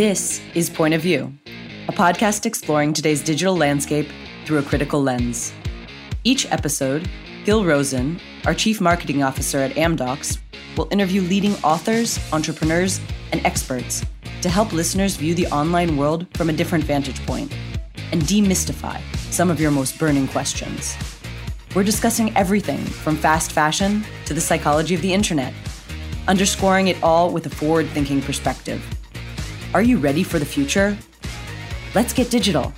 This is Point of View, a podcast exploring today's digital landscape through a critical lens. Each episode, Gil Rosen, our Chief Marketing Officer at Amdocs, will interview leading authors, entrepreneurs, and experts to help listeners view the online world from a different vantage point and demystify some of your most burning questions. We're discussing everything from fast fashion to the psychology of the internet, underscoring it all with a forward thinking perspective. Are you ready for the future? Let's get digital.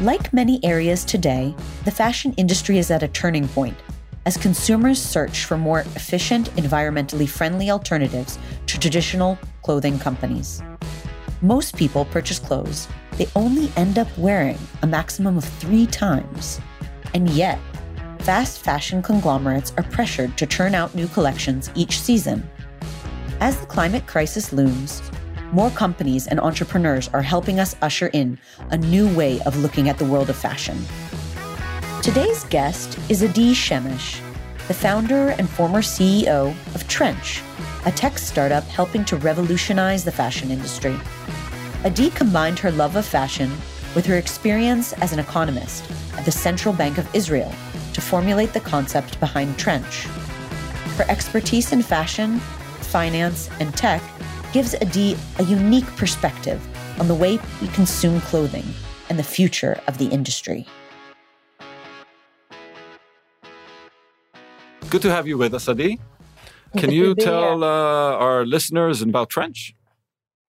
Like many areas today, the fashion industry is at a turning point as consumers search for more efficient, environmentally friendly alternatives to traditional clothing companies. Most people purchase clothes they only end up wearing a maximum of three times. And yet, fast fashion conglomerates are pressured to churn out new collections each season. As the climate crisis looms, more companies and entrepreneurs are helping us usher in a new way of looking at the world of fashion. Today's guest is Adi Shemesh, the founder and former CEO of Trench, a tech startup helping to revolutionize the fashion industry. Adi combined her love of fashion with her experience as an economist at the Central Bank of Israel formulate the concept behind Trench. Her expertise in fashion, finance, and tech gives Adi a unique perspective on the way we consume clothing and the future of the industry. Good to have you with us, Adi. Can you tell uh, our listeners about Trench?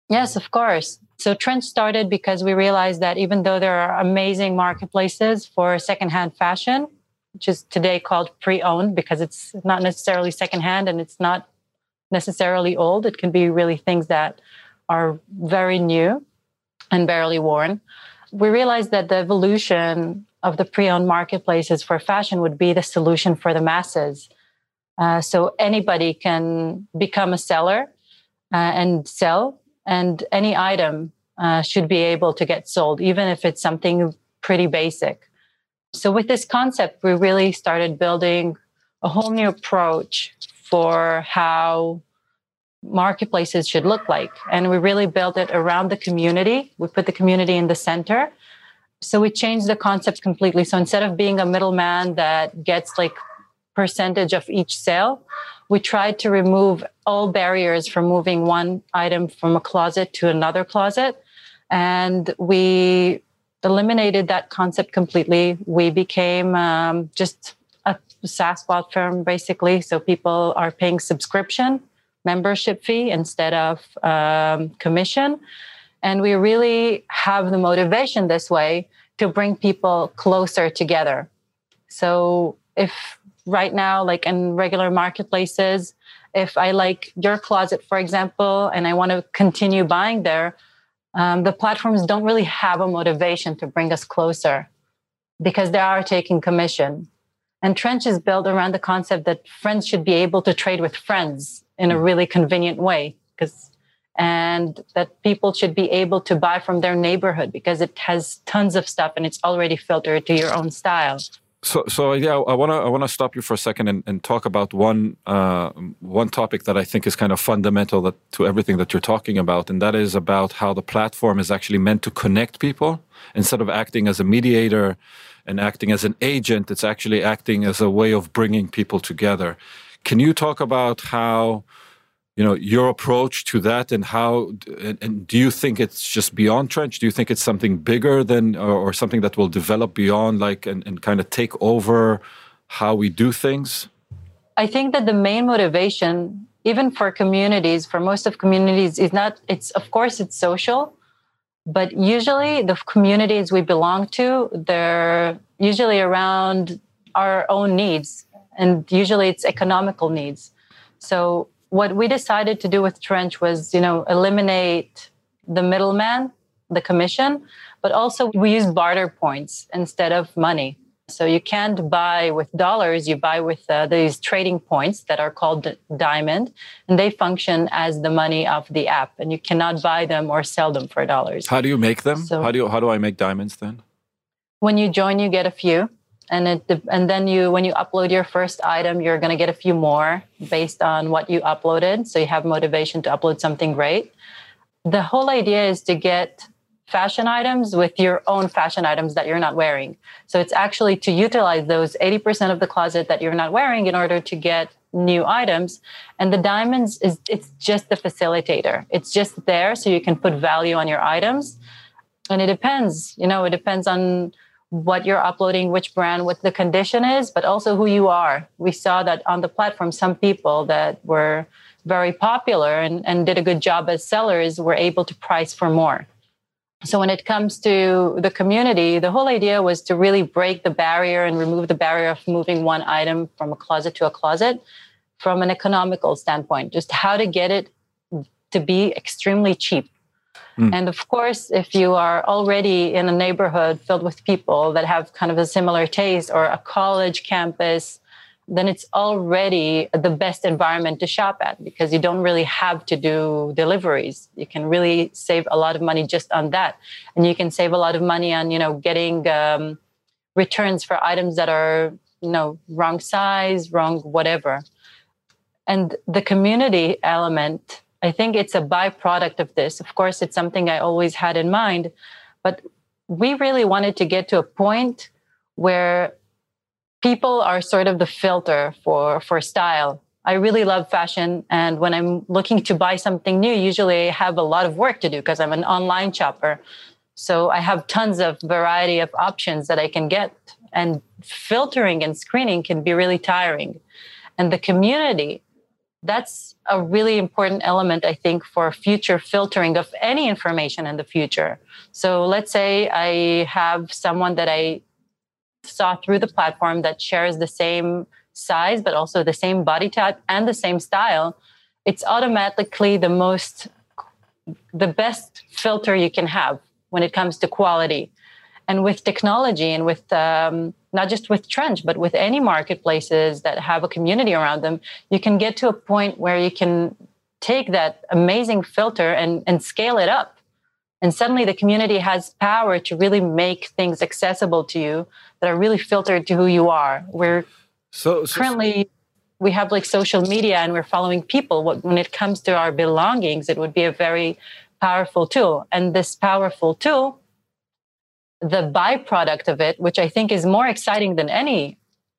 Yes, of course. So Trench started because we realized that even though there are amazing marketplaces for secondhand fashion, which is today called pre-owned because it's not necessarily secondhand and it's not necessarily old. It can be really things that are very new and barely worn. We realized that the evolution of the pre-owned marketplaces for fashion would be the solution for the masses. Uh, so anybody can become a seller uh, and sell and any item uh, should be able to get sold, even if it's something pretty basic. So, with this concept, we really started building a whole new approach for how marketplaces should look like. And we really built it around the community. We put the community in the center. So we changed the concept completely. So instead of being a middleman that gets like percentage of each sale, we tried to remove all barriers from moving one item from a closet to another closet. And we eliminated that concept completely. We became um, just a SaaS platform, basically. So people are paying subscription membership fee instead of um, commission. And we really have the motivation this way to bring people closer together. So if right now, like in regular marketplaces, if I like your closet, for example, and I want to continue buying there, um, the platforms don't really have a motivation to bring us closer because they are taking commission. And Trench is built around the concept that friends should be able to trade with friends in a really convenient way because and that people should be able to buy from their neighborhood because it has tons of stuff and it's already filtered to your own style. So, so yeah, I want to I want to stop you for a second and, and talk about one uh, one topic that I think is kind of fundamental that, to everything that you're talking about, and that is about how the platform is actually meant to connect people instead of acting as a mediator and acting as an agent. It's actually acting as a way of bringing people together. Can you talk about how? You know your approach to that and how and, and, do you think it's just beyond trench? Do you think it's something bigger than or, or something that will develop beyond like and, and kind of take over how we do things? I think that the main motivation even for communities for most of communities is not it's of course it's social but usually the communities we belong to they're usually around our own needs and usually it's economical needs. So what we decided to do with Trench was, you know, eliminate the middleman, the commission, but also we use barter points instead of money. So you can't buy with dollars, you buy with uh, these trading points that are called diamond, and they function as the money of the app, and you cannot buy them or sell them for dollars. How do you make them? So, how do you, how do I make diamonds then? When you join, you get a few, and it and then you when you upload your first item you're going to get a few more based on what you uploaded. So you have motivation to upload something great. The whole idea is to get fashion items with your own fashion items that you're not wearing. So it's actually to utilize those 80% of the closet that you're not wearing in order to get new items. And the diamonds is it's just the facilitator. It's just there so you can put value on your items. And it depends you know it depends on what you're uploading, which brand, what the condition is, but also who you are. We saw that on the platform, some people that were very popular and, and did a good job as sellers were able to price for more. So when it comes to the community, the whole idea was to really break the barrier and remove the barrier of moving one item from a closet to a closet from an economical standpoint, just how to get it to be extremely cheap Mm. And of course, if you are already in a neighborhood filled with people that have kind of a similar taste or a college campus, then it's already the best environment to shop at because you don't really have to do deliveries. You can really save a lot of money just on that. And you can save a lot of money on, you know, getting um, returns for items that are, you know, wrong size, wrong whatever. And the community element I think it's a byproduct of this. Of course, it's something I always had in mind, but we really wanted to get to a point where people are sort of the filter for for style. I really love fashion and when I'm looking to buy something new, usually I have a lot of work to do because I'm an online shopper. So I have tons of variety of options that I can get and filtering and screening can be really tiring. And the community that's a really important element, I think, for future filtering of any information in the future. So let's say I have someone that I saw through the platform that shares the same size, but also the same body type and the same style. It's automatically the most, the best filter you can have when it comes to quality. And with technology and with um, not just with Trench, but with any marketplaces that have a community around them, you can get to a point where you can take that amazing filter and, and scale it up. And suddenly the community has power to really make things accessible to you that are really filtered to who you are. We're so, so currently we have like social media and we're following people. When it comes to our belongings, it would be a very powerful tool. And this powerful tool the byproduct of it, which I think is more exciting than any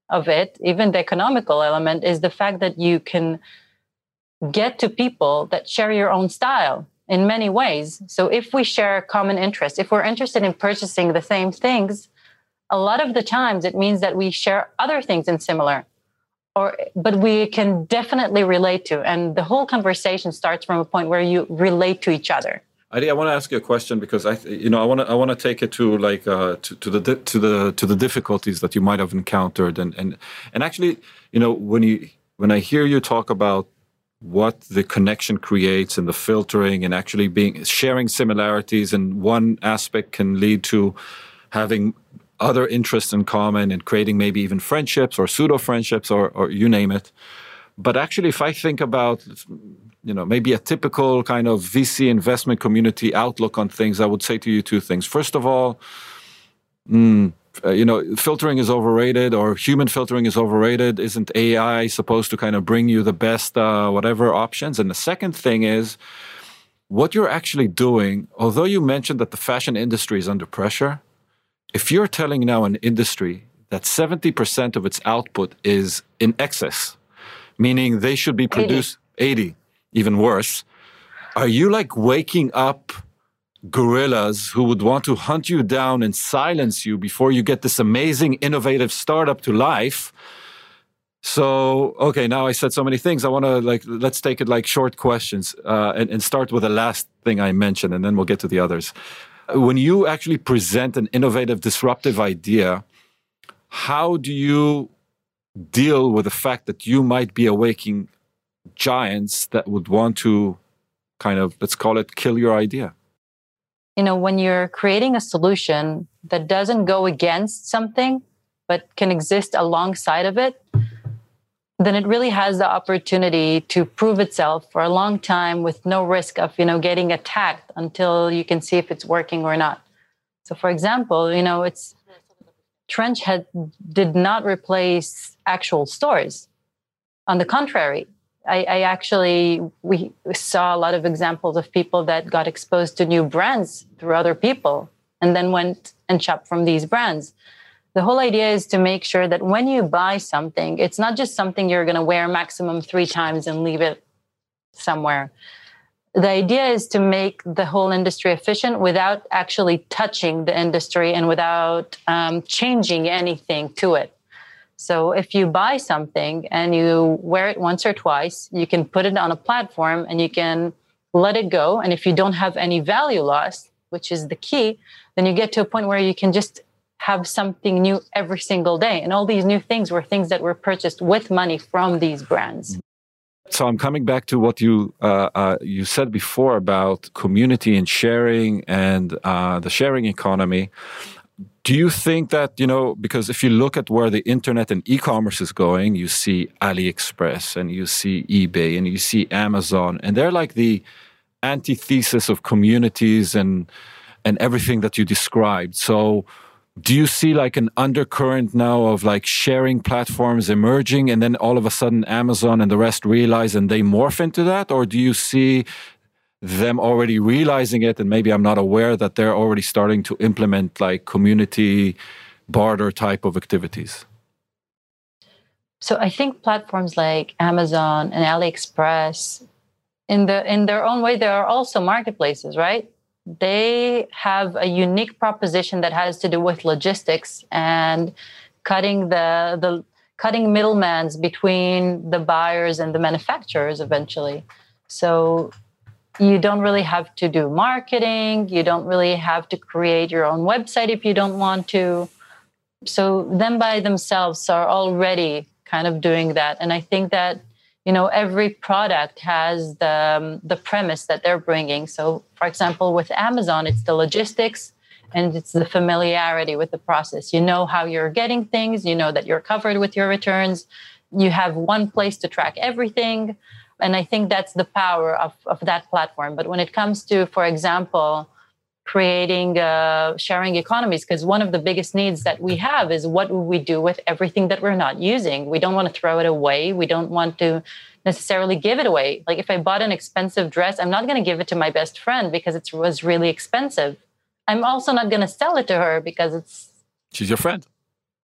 of it, even the economical element, is the fact that you can get to people that share your own style in many ways. So if we share common interests, if we're interested in purchasing the same things, a lot of the times it means that we share other things in similar or but we can definitely relate to and the whole conversation starts from a point where you relate to each other I, I want to ask you a question because I, you know, I want to I want to take it to like uh, to, to the to the to the difficulties that you might have encountered, and and and actually, you know, when you when I hear you talk about what the connection creates and the filtering and actually being sharing similarities and one aspect can lead to having other interests in common and creating maybe even friendships or pseudo friendships or, or you name it. But actually if i think about you know maybe a typical kind of VC investment community outlook on things, I would say to you two things. First of all, mm, uh, you know, filtering is overrated, or human filtering is overrated. Isn't AI supposed to kind of bring you the best uh, whatever options? And the second thing is what you're actually doing. Although you mentioned that the fashion industry is under pressure, if you're telling now an industry that 70% of its output is in excess, meaning they should be produced 80, 80 even worse. Are you like waking up gorillas who would want to hunt you down and silence you before you get this amazing, innovative startup to life? So, okay, now I said so many things. I want to like, let's take it like short questions uh, and, and start with the last thing I mentioned, and then we'll get to the others. When you actually present an innovative, disruptive idea, how do you deal with the fact that you might be awaking giants that would want to kind of, let's call it, kill your idea? You know, when you're creating a solution that doesn't go against something, but can exist alongside of it, then it really has the opportunity to prove itself for a long time with no risk of, you know, getting attacked until you can see if it's working or not. So for example, you know, it's Trench had did not replace actual stores. On the contrary, I, I, actually we saw a lot of examples of people that got exposed to new brands through other people and then went and shopped from these brands. The whole idea is to make sure that when you buy something, it's not just something you're going to wear maximum three times and leave it somewhere. The idea is to make the whole industry efficient without actually touching the industry and without um, changing anything to it. So if you buy something and you wear it once or twice, you can put it on a platform and you can let it go. And if you don't have any value loss, which is the key, then you get to a point where you can just have something new every single day. And all these new things were things that were purchased with money from these brands. So I'm coming back to what you uh, uh, you said before about community and sharing and uh, the sharing economy do you think that you know because if you look at where the internet and e-commerce is going you see aliexpress and you see ebay and you see amazon and they're like the antithesis of communities and and everything that you described. So do you see like an undercurrent now of like sharing platforms emerging and then all of a sudden amazon and the rest realize and they morph into that? Or do you see them already realizing it and maybe i'm not aware that they're already starting to implement like community barter type of activities. So i think platforms like amazon and aliexpress in the in their own way they are also marketplaces right? They have a unique proposition that has to do with logistics and cutting the the cutting middlemans between the buyers and the manufacturers eventually. So you don't really have to do marketing. You don't really have to create your own website if you don't want to. So, them by themselves are already kind of doing that. And I think that you know every product has the um, the premise that they're bringing so for example with amazon it's the logistics and it's the familiarity with the process you know how you're getting things you know that you're covered with your returns you have one place to track everything and I think that's the power of, of that platform. But when it comes to, for example, creating uh, sharing economies, because one of the biggest needs that we have is what we do with everything that we're not using? We don't want to throw it away. We don't want to necessarily give it away. Like if I bought an expensive dress, I'm not going to give it to my best friend because it was really expensive. I'm also not going to sell it to her because it's. She's your friend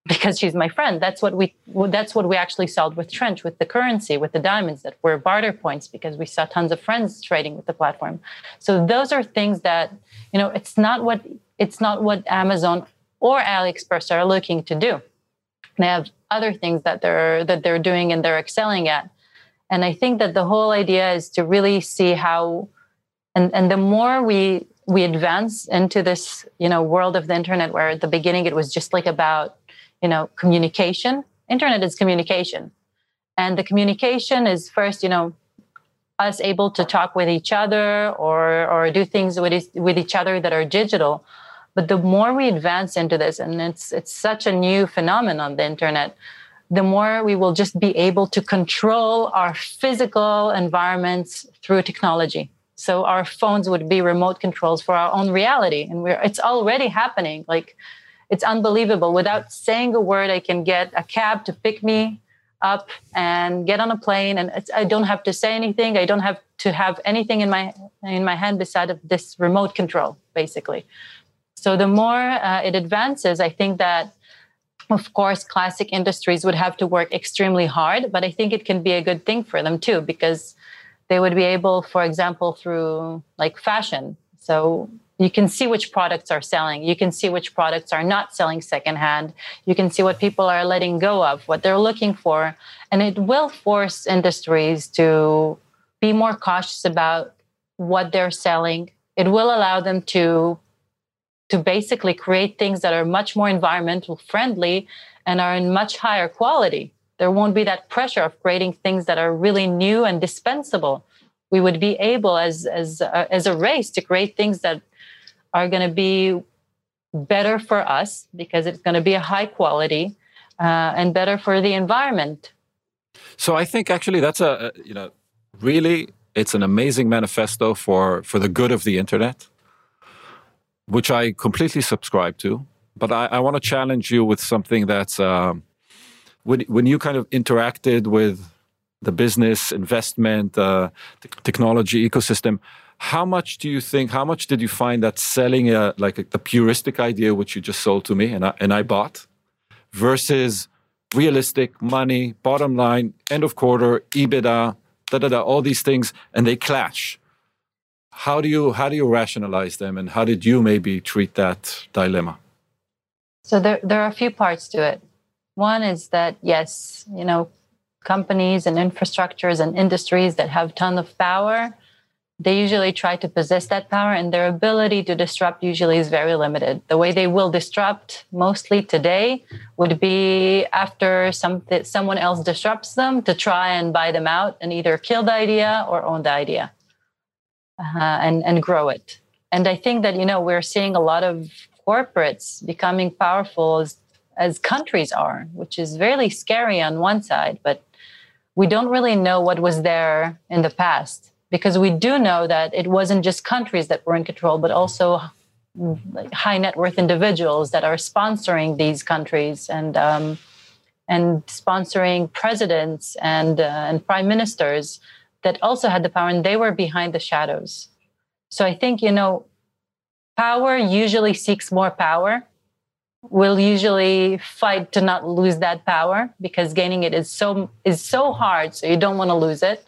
because she's my friend. That's what we that's what we actually sold with Trench, with the currency, with the diamonds that were barter points because we saw tons of friends trading with the platform. So those are things that you know it's not what it's not what Amazon or AliExpress are looking to do. They have other things that they're that they're doing and they're excelling at. And I think that the whole idea is to really see how and and the more we we advance into this you know world of the internet where at the beginning it was just like about you know communication. Internet is communication. And the communication is first you know us able to talk with each other or or do things with, with each other that are digital. But the more we advance into this and it's it's such a new phenomenon the internet the more we will just be able to control our physical environments through technology. So our phones would be remote controls for our own reality. And we're it's already happening. Like it's unbelievable. Without saying a word, I can get a cab to pick me up and get on a plane, and I don't have to say anything. I don't have to have anything in my in my hand beside of this remote control, basically. So the more uh, it advances, I think that of course classic industries would have to work extremely hard but i think it can be a good thing for them too because they would be able for example through like fashion so you can see which products are selling. You can see which products are not selling secondhand. You can see what people are letting go of, what they're looking for. And it will force industries to be more cautious about what they're selling. It will allow them to, to basically create things that are much more environmental friendly and are in much higher quality. There won't be that pressure of creating things that are really new and dispensable. We would be able, as as uh, as a race, to create things that are going to be better for us because it's going to be a high quality uh, and better for the environment. So I think actually that's a you know really it's an amazing manifesto for for the good of the internet, which I completely subscribe to but I, I want to challenge you with something that's um, when when you kind of interacted with the business investment uh, technology ecosystem how much do you think how much did you find that selling a like a, the puristic idea which you just sold to me and I, and I bought versus realistic money bottom line end of quarter ebitda da, da, da, all these things and they clash. How do you how do you rationalize them and how did you maybe treat that dilemma? So there, there are a few parts to it. One is that yes you know companies and infrastructures and industries that have ton of power they usually try to possess that power and their ability to disrupt usually is very limited. The way they will disrupt mostly today would be after some, someone else disrupts them to try and buy them out and either kill the idea or own the idea uh, and, and grow it. And i think that you know we're seeing a lot of corporates becoming powerful as, as countries are which is really scary on one side but we don't really know what was there in the past because we do know that it wasn't just countries that were in control, but also high net worth individuals that are sponsoring these countries and um, and sponsoring presidents and uh, and prime ministers that also had the power, and they were behind the shadows. So I think you know, power usually seeks more power. Will usually fight to not lose that power because gaining it is so is so hard. So you don't want to lose it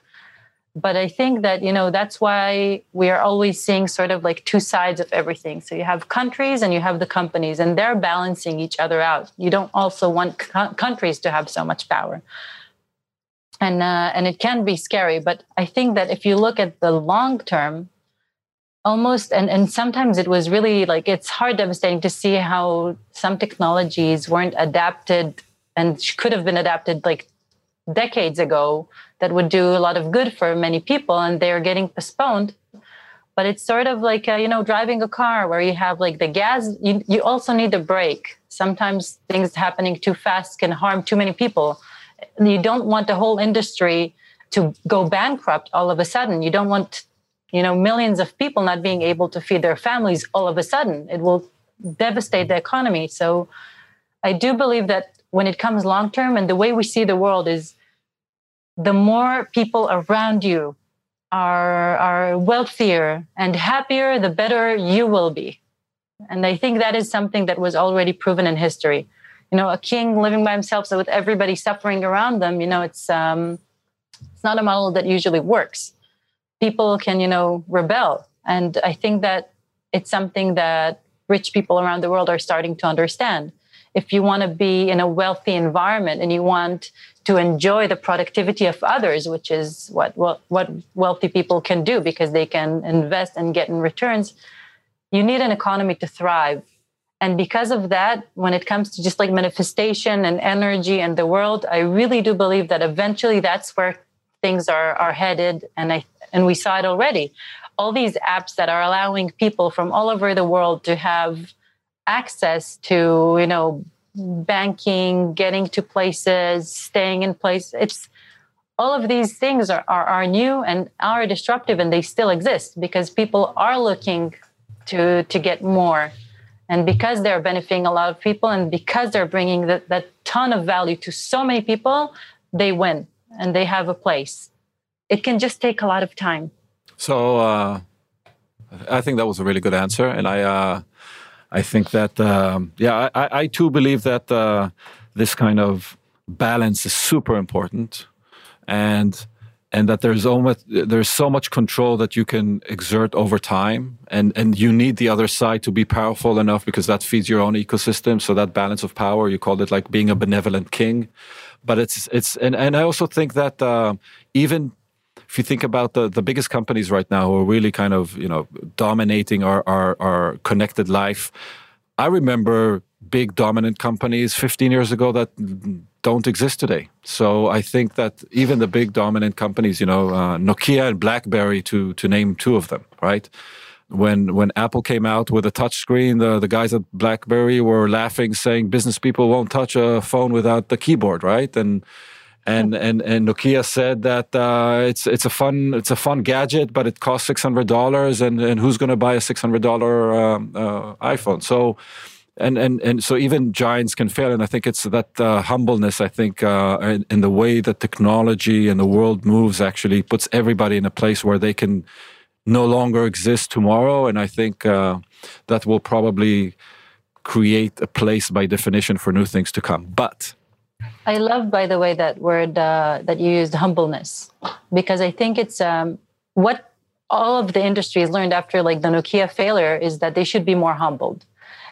but i think that you know that's why we are always seeing sort of like two sides of everything. So you have countries and you have the companies and they're balancing each other out. You don't also want co- countries to have so much power. And uh, and it can be scary but i think that if you look at the long term almost and and sometimes it was really like it's hard devastating to see how some technologies weren't adapted and could have been adapted like decades ago that would do a lot of good for many people and they're getting postponed. But it's sort of like uh, you know driving a car where you have like the gas you, you also need a brake. Sometimes things happening too fast can harm too many people. You don't want the whole industry to go bankrupt all of a sudden. You don't want you know millions of people not being able to feed their families all of a sudden. It will devastate the economy. So i do believe that when it comes long term and the way we see the world is the more people around you are, are wealthier and happier, the better you will be. And I think that is something that was already proven in history. You know, a king living by himself, so with everybody suffering around them, you know, it's um, it's not a model that usually works. People can, you know, rebel, and I think that it's something that rich people around the world are starting to understand if you want to be in a wealthy environment and you want to enjoy the productivity of others, which is what, what, what wealthy people can do because they can invest and get in returns, you need an economy to thrive. And because of that, when it comes to just like manifestation and energy and the world, I really do believe that eventually that's where things are, are headed. And I and we saw it already. All these apps that are allowing people from all over the world to have access to you know banking getting to places staying in place. It's all of these things are, are, are new and are disruptive and they still exist because people are looking to to get more. And because they're benefiting a lot of people and because they're bringing that, that ton of value to so many people they win and they have a place. It can just take a lot of time. So uh, i think that was a really good answer. And i uh, I think that um, yeah, I, I, too believe that uh, this kind of balance is super important, and and that there's almost there's so much control that you can exert over time, and and you need the other side to be powerful enough because that feeds your own ecosystem. So that balance of power, you called it like being a benevolent king, but it's it's and and I also think that uh, even if you think about the, the biggest companies right now who are really kind of you know dominating our, our, our connected life i remember big dominant companies 15 years ago that don't exist today. So i think that even the big dominant companies you know uh, nokia and blackberry to to name two of them right? When when apple came out with a touch screen the, the guys at blackberry were laughing saying business people won't touch a phone without the keyboard right? And and and and Nokia said that uh, it's it's a fun it's a fun gadget, but it costs six hundred dollars, and and who's going to buy a six hundred dollar um, uh, iPhone? So. and and and so even giants can fail and i think it's that uh, humbleness i think uh, in, in, the way that technology and the world moves actually puts everybody in a place where they can no longer exist tomorrow and i think uh, that will probably create a place by definition for new things to come but i love by the way that word uh, that you used humbleness because i think it's um, what all of the industries learned after like the nokia failure is that they should be more humbled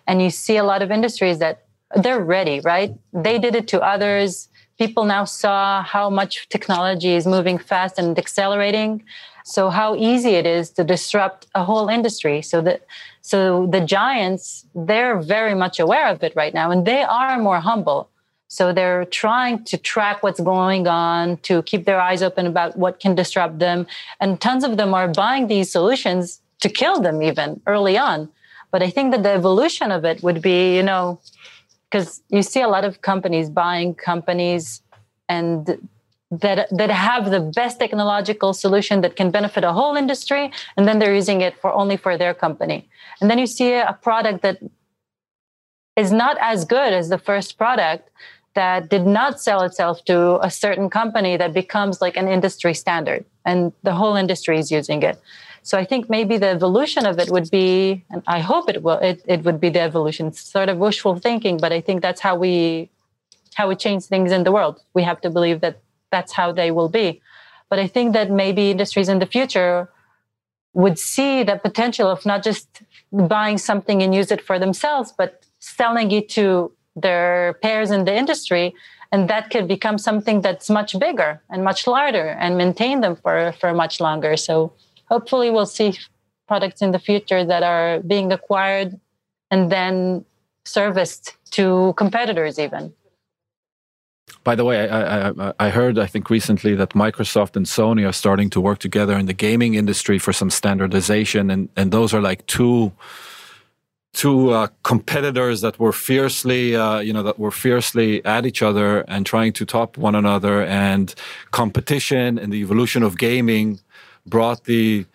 and you see a lot of industries that they're ready, right? They did it to others. People now saw how much technology is moving fast and accelerating. So how easy it is to disrupt a whole industry. So that so the giants, they're very much aware of it right now and they are more humble. So they're trying to track what's going on, to keep their eyes open about what can disrupt them. And tons of them are buying these solutions to kill them even early on. But I think that the evolution of it would be, you know, because you see a lot of companies buying companies and that that have the best technological solution that can benefit a whole industry and then they're using it for only for their company and then you see a product that is not as good as the first product that did not sell itself to a certain company that becomes like an industry standard and the whole industry is using it so I think maybe the evolution of it would be, and I hope it will, it, it would be the evolution. It's sort of wishful thinking, but I think that's how we how we change things in the world. We have to believe that that's how they will be. But I think that maybe industries in the future would see the potential of not just buying something and use it for themselves, but selling it to their peers in the industry. And that could become something that's much bigger and much larger and maintain them for, for much longer. So hopefully we'll see products in the future that are being acquired and then serviced to competitors even by the way, I, I, I, heard, I think recently that Microsoft and Sony are starting to work together in the gaming industry for some standardization, and, and those are like two two uh, competitors that were fiercely, uh, you know, that were fiercely at each other and trying to top one another, and competition and the evolution of gaming brought the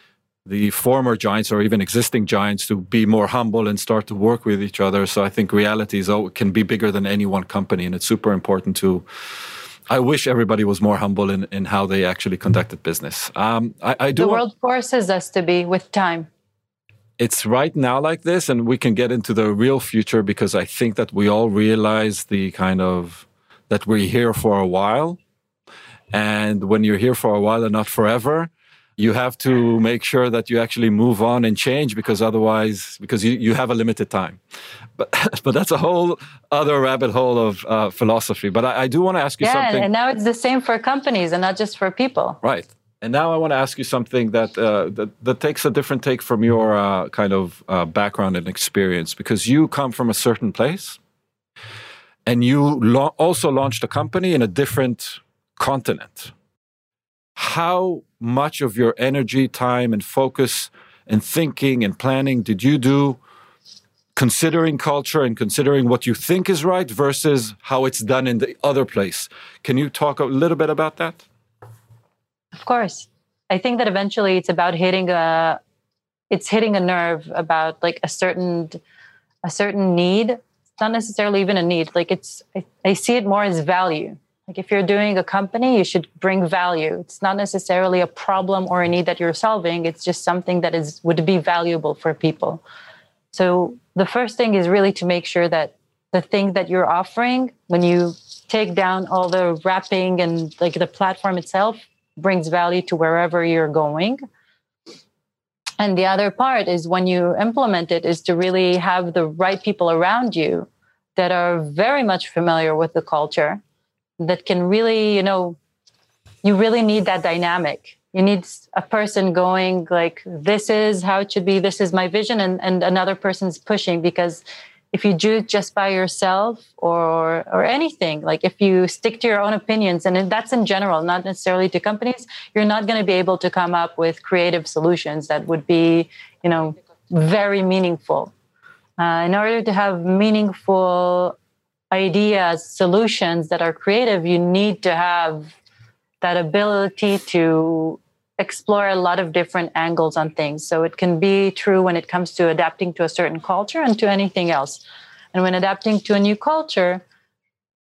the former giants or even existing giants to be more humble and start to work with each other. So I think reality is oh, can be bigger than any one company, and it's super important to. I wish everybody was more humble in, in how they actually conducted business. Um, I, I do. The world forces us to be with time. It's right now like this, and we can get into the real future because I think that we all realize the kind of that we're here for a while, and when you're here for a while and not forever, you have to make sure that you actually move on and change because otherwise because you, you have a limited time. But but that's a whole other rabbit hole of uh, philosophy. But I, I do want to ask you yeah, something. and now it's the same for companies and not just for people. Right and now I want to ask you something that uh, that, that, takes a different take from your uh, kind of uh, background and experience because you come from a certain place and you lo- also launched a company in a different continent how much of your energy, time, and focus and thinking and planning did you do considering culture and considering what you think is right versus how it's done in the other place? Can you talk a little bit about that? Of course. I think that eventually it's about hitting a it's hitting a nerve about like a certain a certain need. It's not necessarily even a need. Like it's I, I see it more as value like if you're doing a company, you should bring value. It's not necessarily a problem or a need that you're solving. It's just something that is would be valuable for people. So the first thing is really to make sure that the thing that you're offering, when you take down all the wrapping and like the platform itself, brings value to wherever you're going. And the other part is when you implement it is to really have the right people around you that are very much familiar with the culture that can really, you know, you really need that dynamic. You need a person going like, this is how it should be, this is my vision, and, and another person's pushing because if you do it just by yourself or or anything like if you stick to your own opinions and that's in general not necessarily to companies you're not going to be able to come up with creative solutions that would be you know very meaningful. Uh, in order to have meaningful ideas, solutions that are creative, you need to have that ability to explore a lot of different angles on things. So it can be true when it comes to adapting to a certain culture and to anything else. And when adapting to a new culture,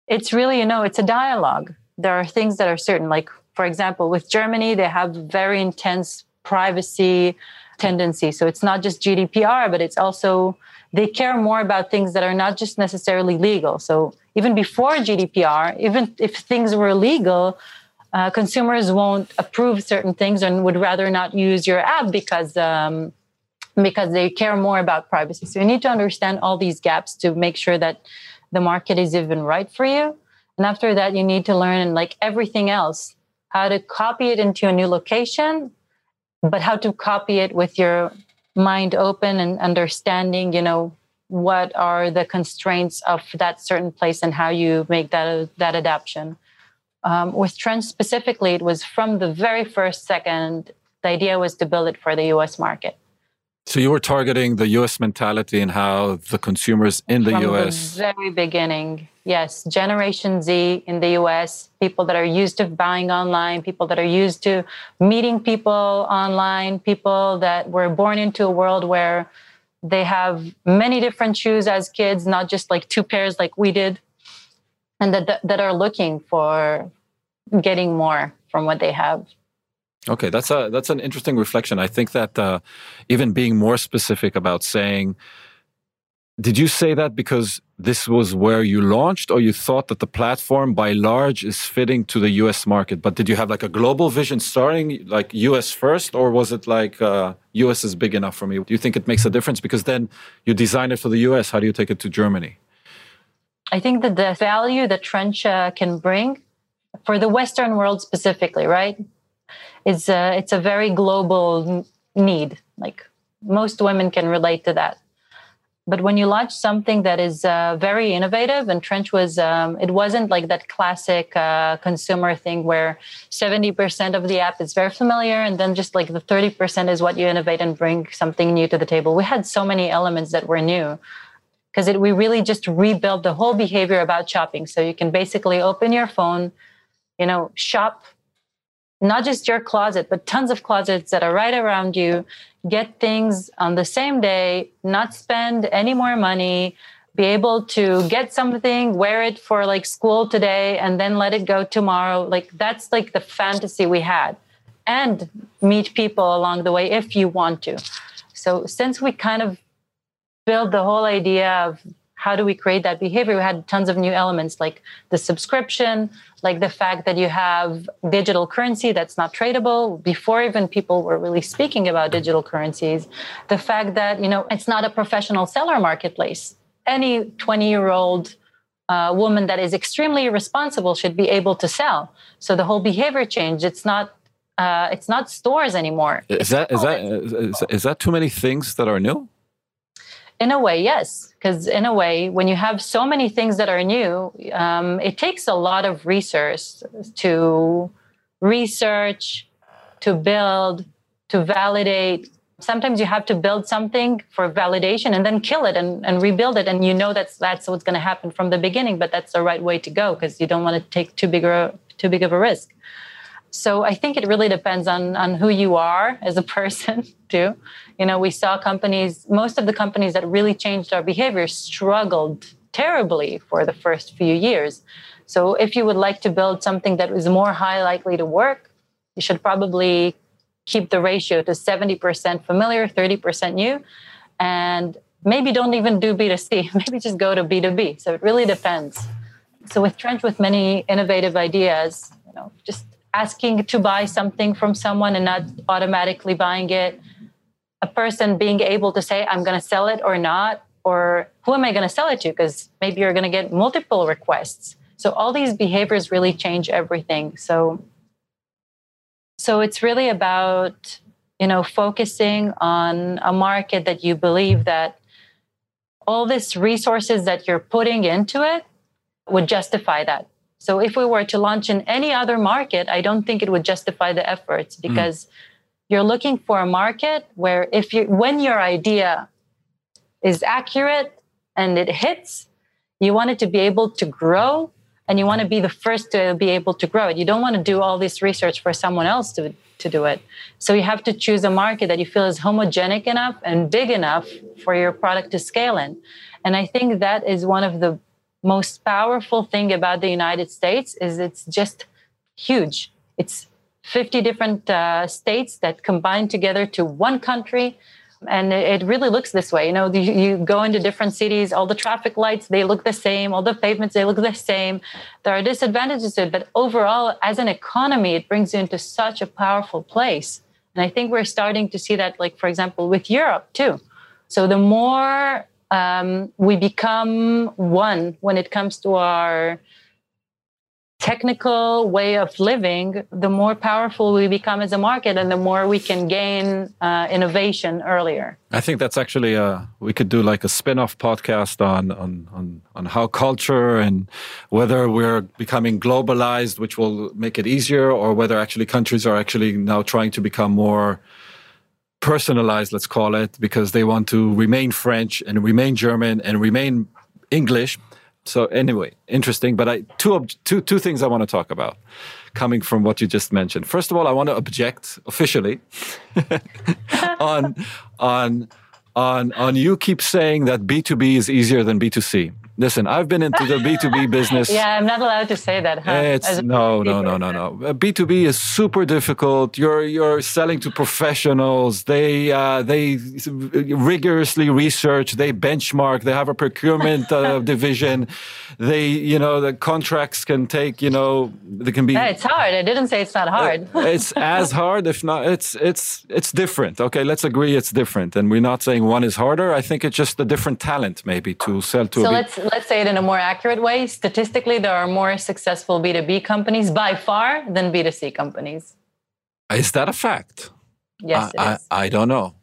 it's really, you know, it's a dialogue. There are things that are certain, like, for example, with Germany, they have very intense privacy tendency. So it's not just GDPR, but it's also, they care more about things that are not just necessarily legal. So even before GDPR, even if things were legal, uh, consumers won't approve certain things and would rather not use your app because um, because they care more about privacy. So you need to understand all these gaps to make sure that the market is even right for you. And after that, you need to learn like everything else how to copy it into a new location, but how to copy it with your mind open and understanding, you know, what are the constraints of that certain place and how you make that that adaptation. Um, with Trench specifically, it was from the very first second. The idea was to build it for the U.S. market. So you were targeting the U.S. mentality and how the consumers in the US From U.S. The very beginning, yes, Generation Z in the U.S. People that are used to buying online, people that are used to meeting people online, people that were born into a world where they have many different shoes as kids, not just like two pairs like we did, and that that are looking for getting more from what they have. Okay, that's a that's an interesting reflection. I think that uh, even being more specific about saying, did you say that because this was where you launched, or you thought that the platform by large is fitting to the U.S. market? But did you have like a global vision starting like U.S. first, or was it like uh, U.S. is big enough for me? Do you think it makes a difference because then you design it for the U.S. How do you take it to Germany? I think that the value that Trench uh, can bring for the Western world specifically, right? It's a, it's a very global need. Like most women can relate to that. But when you launch something that is uh, very innovative, and Trench was, um, it wasn't like that classic uh, consumer thing where 70% of the app is very familiar, and then just like the 30% is what you innovate and bring something new to the table. We had so many elements that were new because we really just rebuilt the whole behavior about shopping. So you can basically open your phone, you know, shop not just your closet, but tons of closets that are right around you. Get things on the same day, not spend any more money, be able to get something, wear it for like school today, and then let it go tomorrow. Like that's like the fantasy we had. And meet people along the way if you want to. So since we kind of built the whole idea of how do we create that behavior? We had tons of new elements like the subscription, like the fact that you have digital currency that's not tradable before even people were really speaking about digital currencies. The fact that, you know, it's not a professional seller marketplace. Any 20 year old uh, woman that is extremely responsible should be able to sell. So the whole behavior change. It's not uh, it's not stores anymore. Is that is that is, is that too many things that are new? In a way, yes. Because in a way, when you have so many things that are new, um, it takes a lot of research to research, to build, to validate. Sometimes you have to build something for validation and then kill it and, and rebuild it. And you know that's that's what's going to happen from the beginning, but that's the right way to go because you don't want to take too big a too big of a risk. So I think it really depends on on who you are as a person too. You know, we saw companies, most of the companies that really changed our behavior struggled terribly for the first few years. So if you would like to build something that is more high likely to work, you should probably keep the ratio to 70% familiar, 30% new, and maybe don't even do B2C, maybe just go to B2B. So it really depends. So with Trench, with many innovative ideas, you know, just asking to buy something from someone and not automatically buying it, a person being able to say, I'm going to sell it or not, or who am I going to sell it to? Because maybe you're going to get multiple requests. So all these behaviors really change everything. So, so it's really about you know focusing on a market that you believe that all this resources that you're putting into it would justify that. So if we were to launch in any other market, I don't think it would justify the efforts hmm. because mm you're looking for a market where if you when your idea is accurate and it hits you want it to be able to grow and you want to be the first to be able to grow it. You don't want to do all this research for someone else to, to do it. So you have to choose a market that you feel is homogenic enough and big enough for your product to scale in. And I think that is one of the most powerful thing about the United States is it's just huge. It's 50 different uh, states that combine together to one country. And it really looks this way. You know you, go into different cities all the traffic lights they look the same all the pavements they look the same. There are disadvantages to it but overall as an economy it brings you into such a powerful place. And i think we're starting to see that like for example with europe too. So the more um, we become one when it comes to our technical way of living, the more powerful we become as a market and the more we can gain uh, innovation earlier. I think that's actually a, uh, we could do like a spin-off podcast on, on, on, on how culture and whether we're becoming globalized, which will make it easier, or whether actually countries are actually now trying to become more personalized, let's call it, because they want to remain French and remain German and remain English, so anyway, interesting. But I two two two things I want to talk about, coming from what you just mentioned. First of all, I want to object officially on on on on you keep saying that B two B is easier than B two C. Listen, I've been into the B2B business. Yeah, I'm not allowed to say that. Huh? It's no, no, no, no, no. B2B is super difficult. You're you're selling to professionals. They uh, they rigorously research. They benchmark. They have a procurement uh, division. They you know the contracts can take you know they can be. Yeah, it's hard. I didn't say it's not hard. Uh, it's as hard, if not. It's it's it's different. Okay, let's agree it's different. And we're not saying one is harder. I think it's just a different talent maybe to sell to. So let's let's say it in a more accurate way. Statistically, there are more successful B2B companies by far than B2C companies. Is that a fact? Yes, I, I, I, don't know.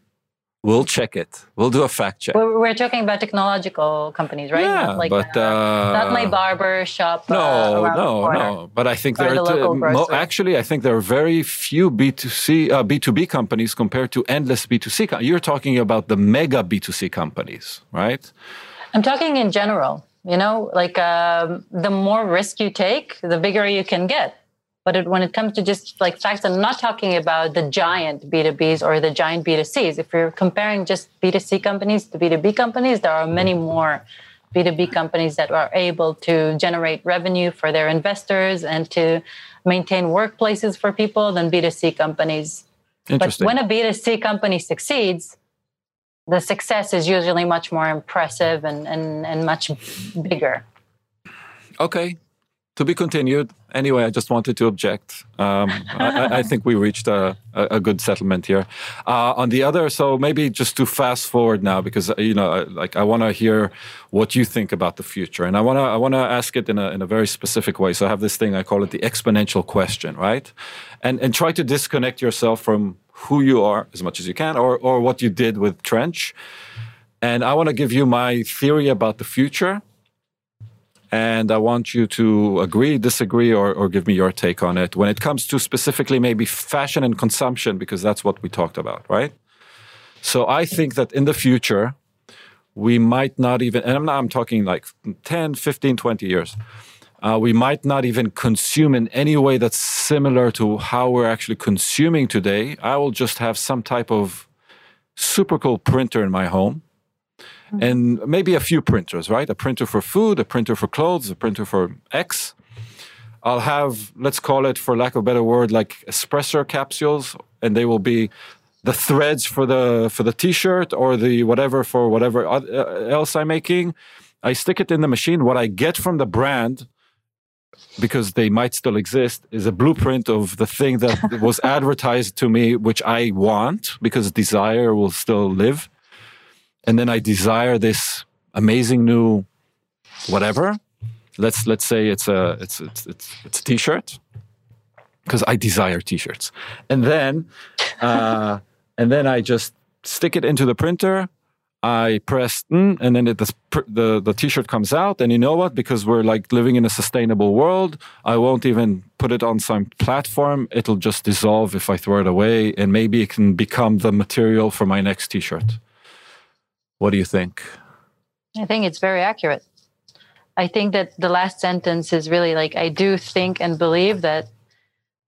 We'll check it. We'll do a fact check. We're, we're talking about technological companies, right? Yeah, not like, but uh, uh, not my barber shop. No, uh, no, no. But I think there are the mo- actually. I think there are very few B two C uh, B two B companies compared to endless B two C. You're talking about the mega B two C companies, right? I'm talking in general. You know, like um, the more risk you take, the bigger you can get. But it, when it comes to just like facts, I'm not talking about the giant B2Bs or the giant B2Cs. If you're comparing just B2C companies to B2B companies, there are many more B2B companies that are able to generate revenue for their investors and to maintain workplaces for people than B2C companies. But when a B2C company succeeds, the success is usually much more impressive and, and, and much bigger. Okay. To be continued. Anyway, I just wanted to object. Um, I, I, think we reached a, a good settlement here. Uh, on the other, so maybe just to fast forward now, because you know, like I want to hear what you think about the future, and I want to I want to ask it in a in a very specific way. So I have this thing I call it the exponential question, right? And and try to disconnect yourself from who you are as much as you can or, or what you did with Trench. And I want to give you my theory about the future. And I want you to agree, disagree, or, or give me your take on it when it comes to specifically maybe fashion and consumption, because that's what we talked about, right? So I think that in the future, we might not even, and I'm, not, I'm talking like 10, 15, 20 years, uh, we might not even consume in any way that's similar to how we're actually consuming today. I will just have some type of super cool printer in my home mm-hmm. and maybe a few printers, right? A printer for food, a printer for clothes, a printer for X. I'll have, let's call it, for lack of a better word, like espresso capsules, and they will be the threads for the for the t-shirt or the whatever for whatever uh, else I'm making. I stick it in the machine. What I get from the brand because they might still exist, is a blueprint of the thing that was advertised to me, which I want because desire will still live. And then I desire this amazing new whatever. Let's let's say it's a it's it's it's, it's a t-shirt because I desire t-shirts. And then uh, and then I just stick it into the printer I press mm, and then it, the the t-shirt comes out and you know what? Because we're like living in a sustainable world I won't even put it on some platform. It'll just dissolve if I throw it away and maybe it can become the material for my next t-shirt. What do you think? I think it's very accurate. I think that the last sentence is really like I do think and believe that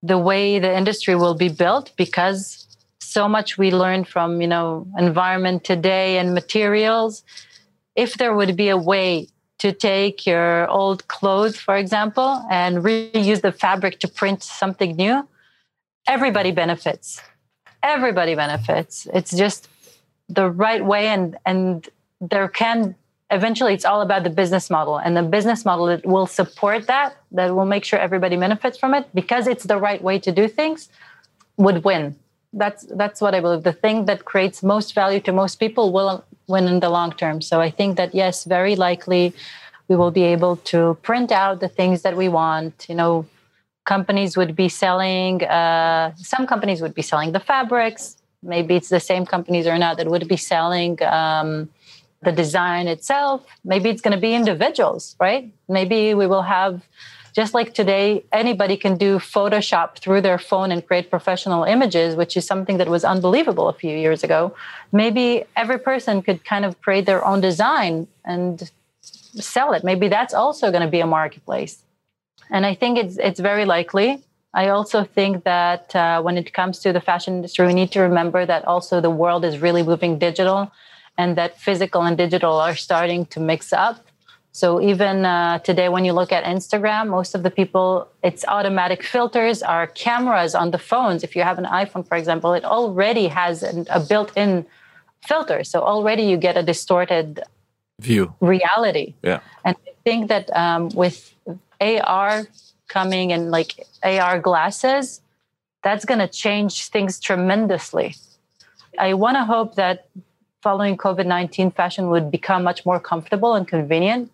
the way the industry will be built because so much we learn from you know environment today and materials if there would be a way to take your old clothes, for example, and reuse the fabric to print something new, everybody benefits. Everybody benefits. It's just the right way, and and there can eventually it's all about the business model and the business model that will support that that will make sure everybody benefits from it because it's the right way to do things would win that's that's what i believe the thing that creates most value to most people will win in the long term so i think that yes very likely we will be able to print out the things that we want you know companies would be selling uh, some companies would be selling the fabrics maybe it's the same companies or not that would be selling um, the design itself. Maybe it's going to be individuals, right? Maybe we will have, just like today, anybody can do Photoshop through their phone and create professional images, which is something that was unbelievable a few years ago. Maybe every person could kind of create their own design and sell it. Maybe that's also going to be a marketplace. And I think it's it's very likely. I also think that uh, when it comes to the fashion industry, we need to remember that also the world is really moving digital and that physical and digital are starting to mix up. So even uh, today, when you look at Instagram, most of the people, it's automatic filters, are cameras on the phones. If you have an iPhone, for example, it already has an, a built-in filter. So already you get a distorted view reality. Yeah, and I think that um, with AR coming and like AR glasses, that's going to change things tremendously. I want to hope that following COVID 19, fashion would become much more comfortable and convenient.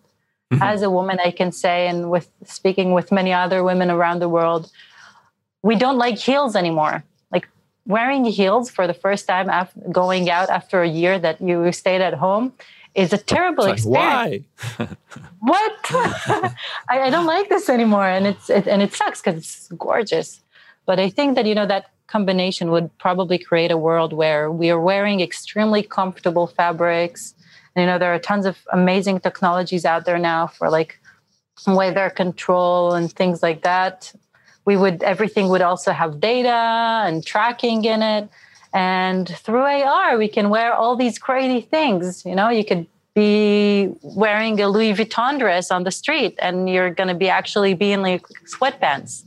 Mm-hmm. As a woman, I can say, and with speaking with many other women around the world, we don't like heels anymore. Like wearing heels for the first time after going out after a year that you stayed at home is a terrible like, experience. Why? what? I, I, don't like this anymore, and it's it, and it sucks because it's gorgeous. But I think that you know that combination would probably create a world where we are wearing extremely comfortable fabrics. And, you know, there are tons of amazing technologies out there now for like weather control and things like that. We would everything would also have data and tracking in it. And through AR, we can wear all these crazy things. You know, you could be wearing a Louis Vuitton dress on the street and you're going to be actually be in like sweatpants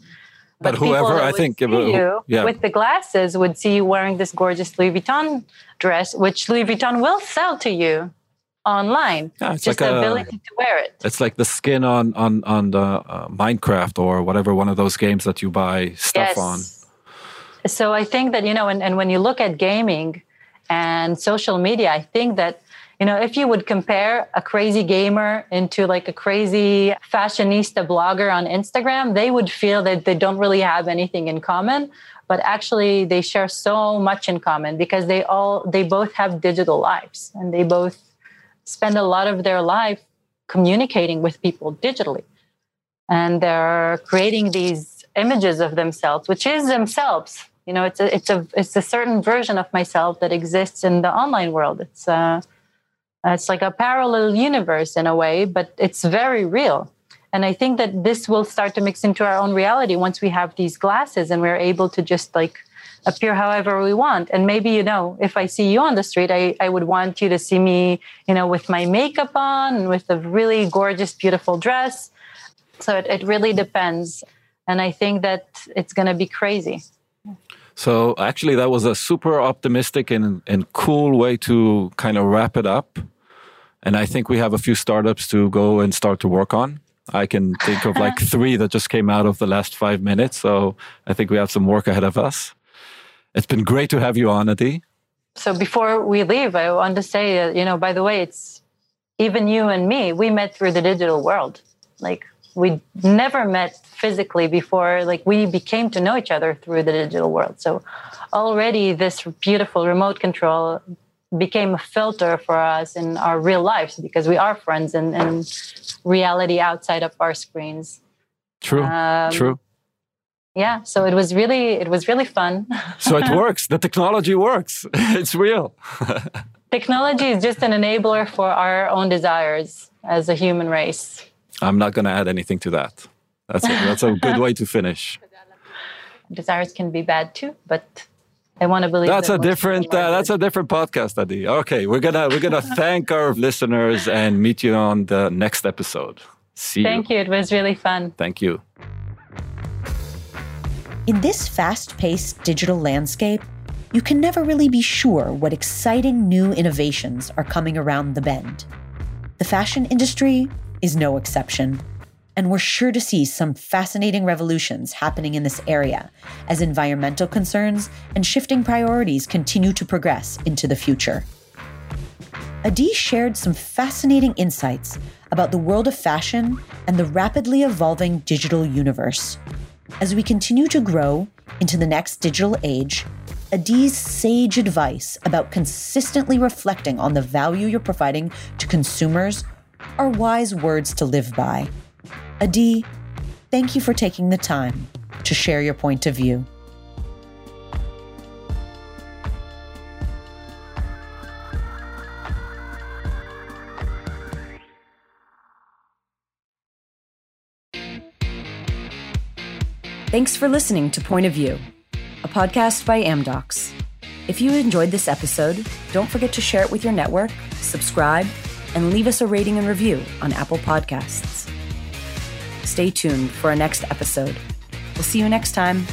but, but whoever I think you yeah. with the glasses would see you wearing this gorgeous Louis Vuitton dress, which Louis Vuitton will sell to you online. Yeah, it's just like the a, ability to wear it. It's like the skin on on on the uh, Minecraft or whatever one of those games that you buy stuff yes. on. So I think that you know, and, and when you look at gaming and social media, I think that you know, if you would compare a crazy gamer into like a crazy fashionista blogger on Instagram, they would feel that they don't really have anything in common, but actually they share so much in common because they all they both have digital lives and they both spend a lot of their life communicating with people digitally. And they're creating these images of themselves, which is themselves. You know, it's a it's a it's a certain version of myself that exists in the online world. It's uh it's like a parallel universe in a way, but it's very real. And I think that this will start to mix into our own reality once we have these glasses and we're able to just like appear however we want. And maybe, you know, if I see you on the street, I, I would want you to see me, you know, with my makeup on and with a really gorgeous, beautiful dress. So it, it really depends. And I think that it's going to be crazy. So actually, that was a super optimistic and, and cool way to kind of wrap it up. And I think we have a few startups to go and start to work on. I can think of like three that just came out of the last five minutes. So I think we have some work ahead of us. It's been great to have you on, Adi. So before we leave, I want to say, uh, you know, by the way, it's even you and me, we met through the digital world. Like we never met physically before. Like we became to know each other through the digital world. So already this beautiful remote control became a filter for us in our real lives because we are friends in, in reality outside of our screens. True. Um, True. Yeah. So it was really it was really fun. so it works. The technology works. it's real. technology is just an enabler for our own desires as a human race. I'm not going to add anything to that. That's a, that's a good way to finish. Desires can be bad too, but I want to believe that's that a different uh, that's a different podcast, Adi. Okay, we're gonna we're gonna thank our listeners and meet you on the next episode. See you. Thank you. It was really fun. Thank you. In this fast paced digital landscape, you can never really be sure what exciting new innovations are coming around the bend. The fashion industry is no exception, and we're sure to see some fascinating revolutions happening in this area as environmental concerns and shifting priorities continue to progress into the future. Adi shared some fascinating insights about the world of fashion and the rapidly evolving digital universe. As we continue to grow into the next digital age, Adi's sage advice about consistently reflecting on the value you're providing to consumers are wise words to live by. Adi, thank you for taking the time to share your point of view. Thanks for listening to Point of View, a podcast by Amdocs. If you enjoyed this episode, don't forget to share it with your network, subscribe, and leave us a rating and review on Apple Podcasts. Stay tuned for our next episode. We'll see you next time.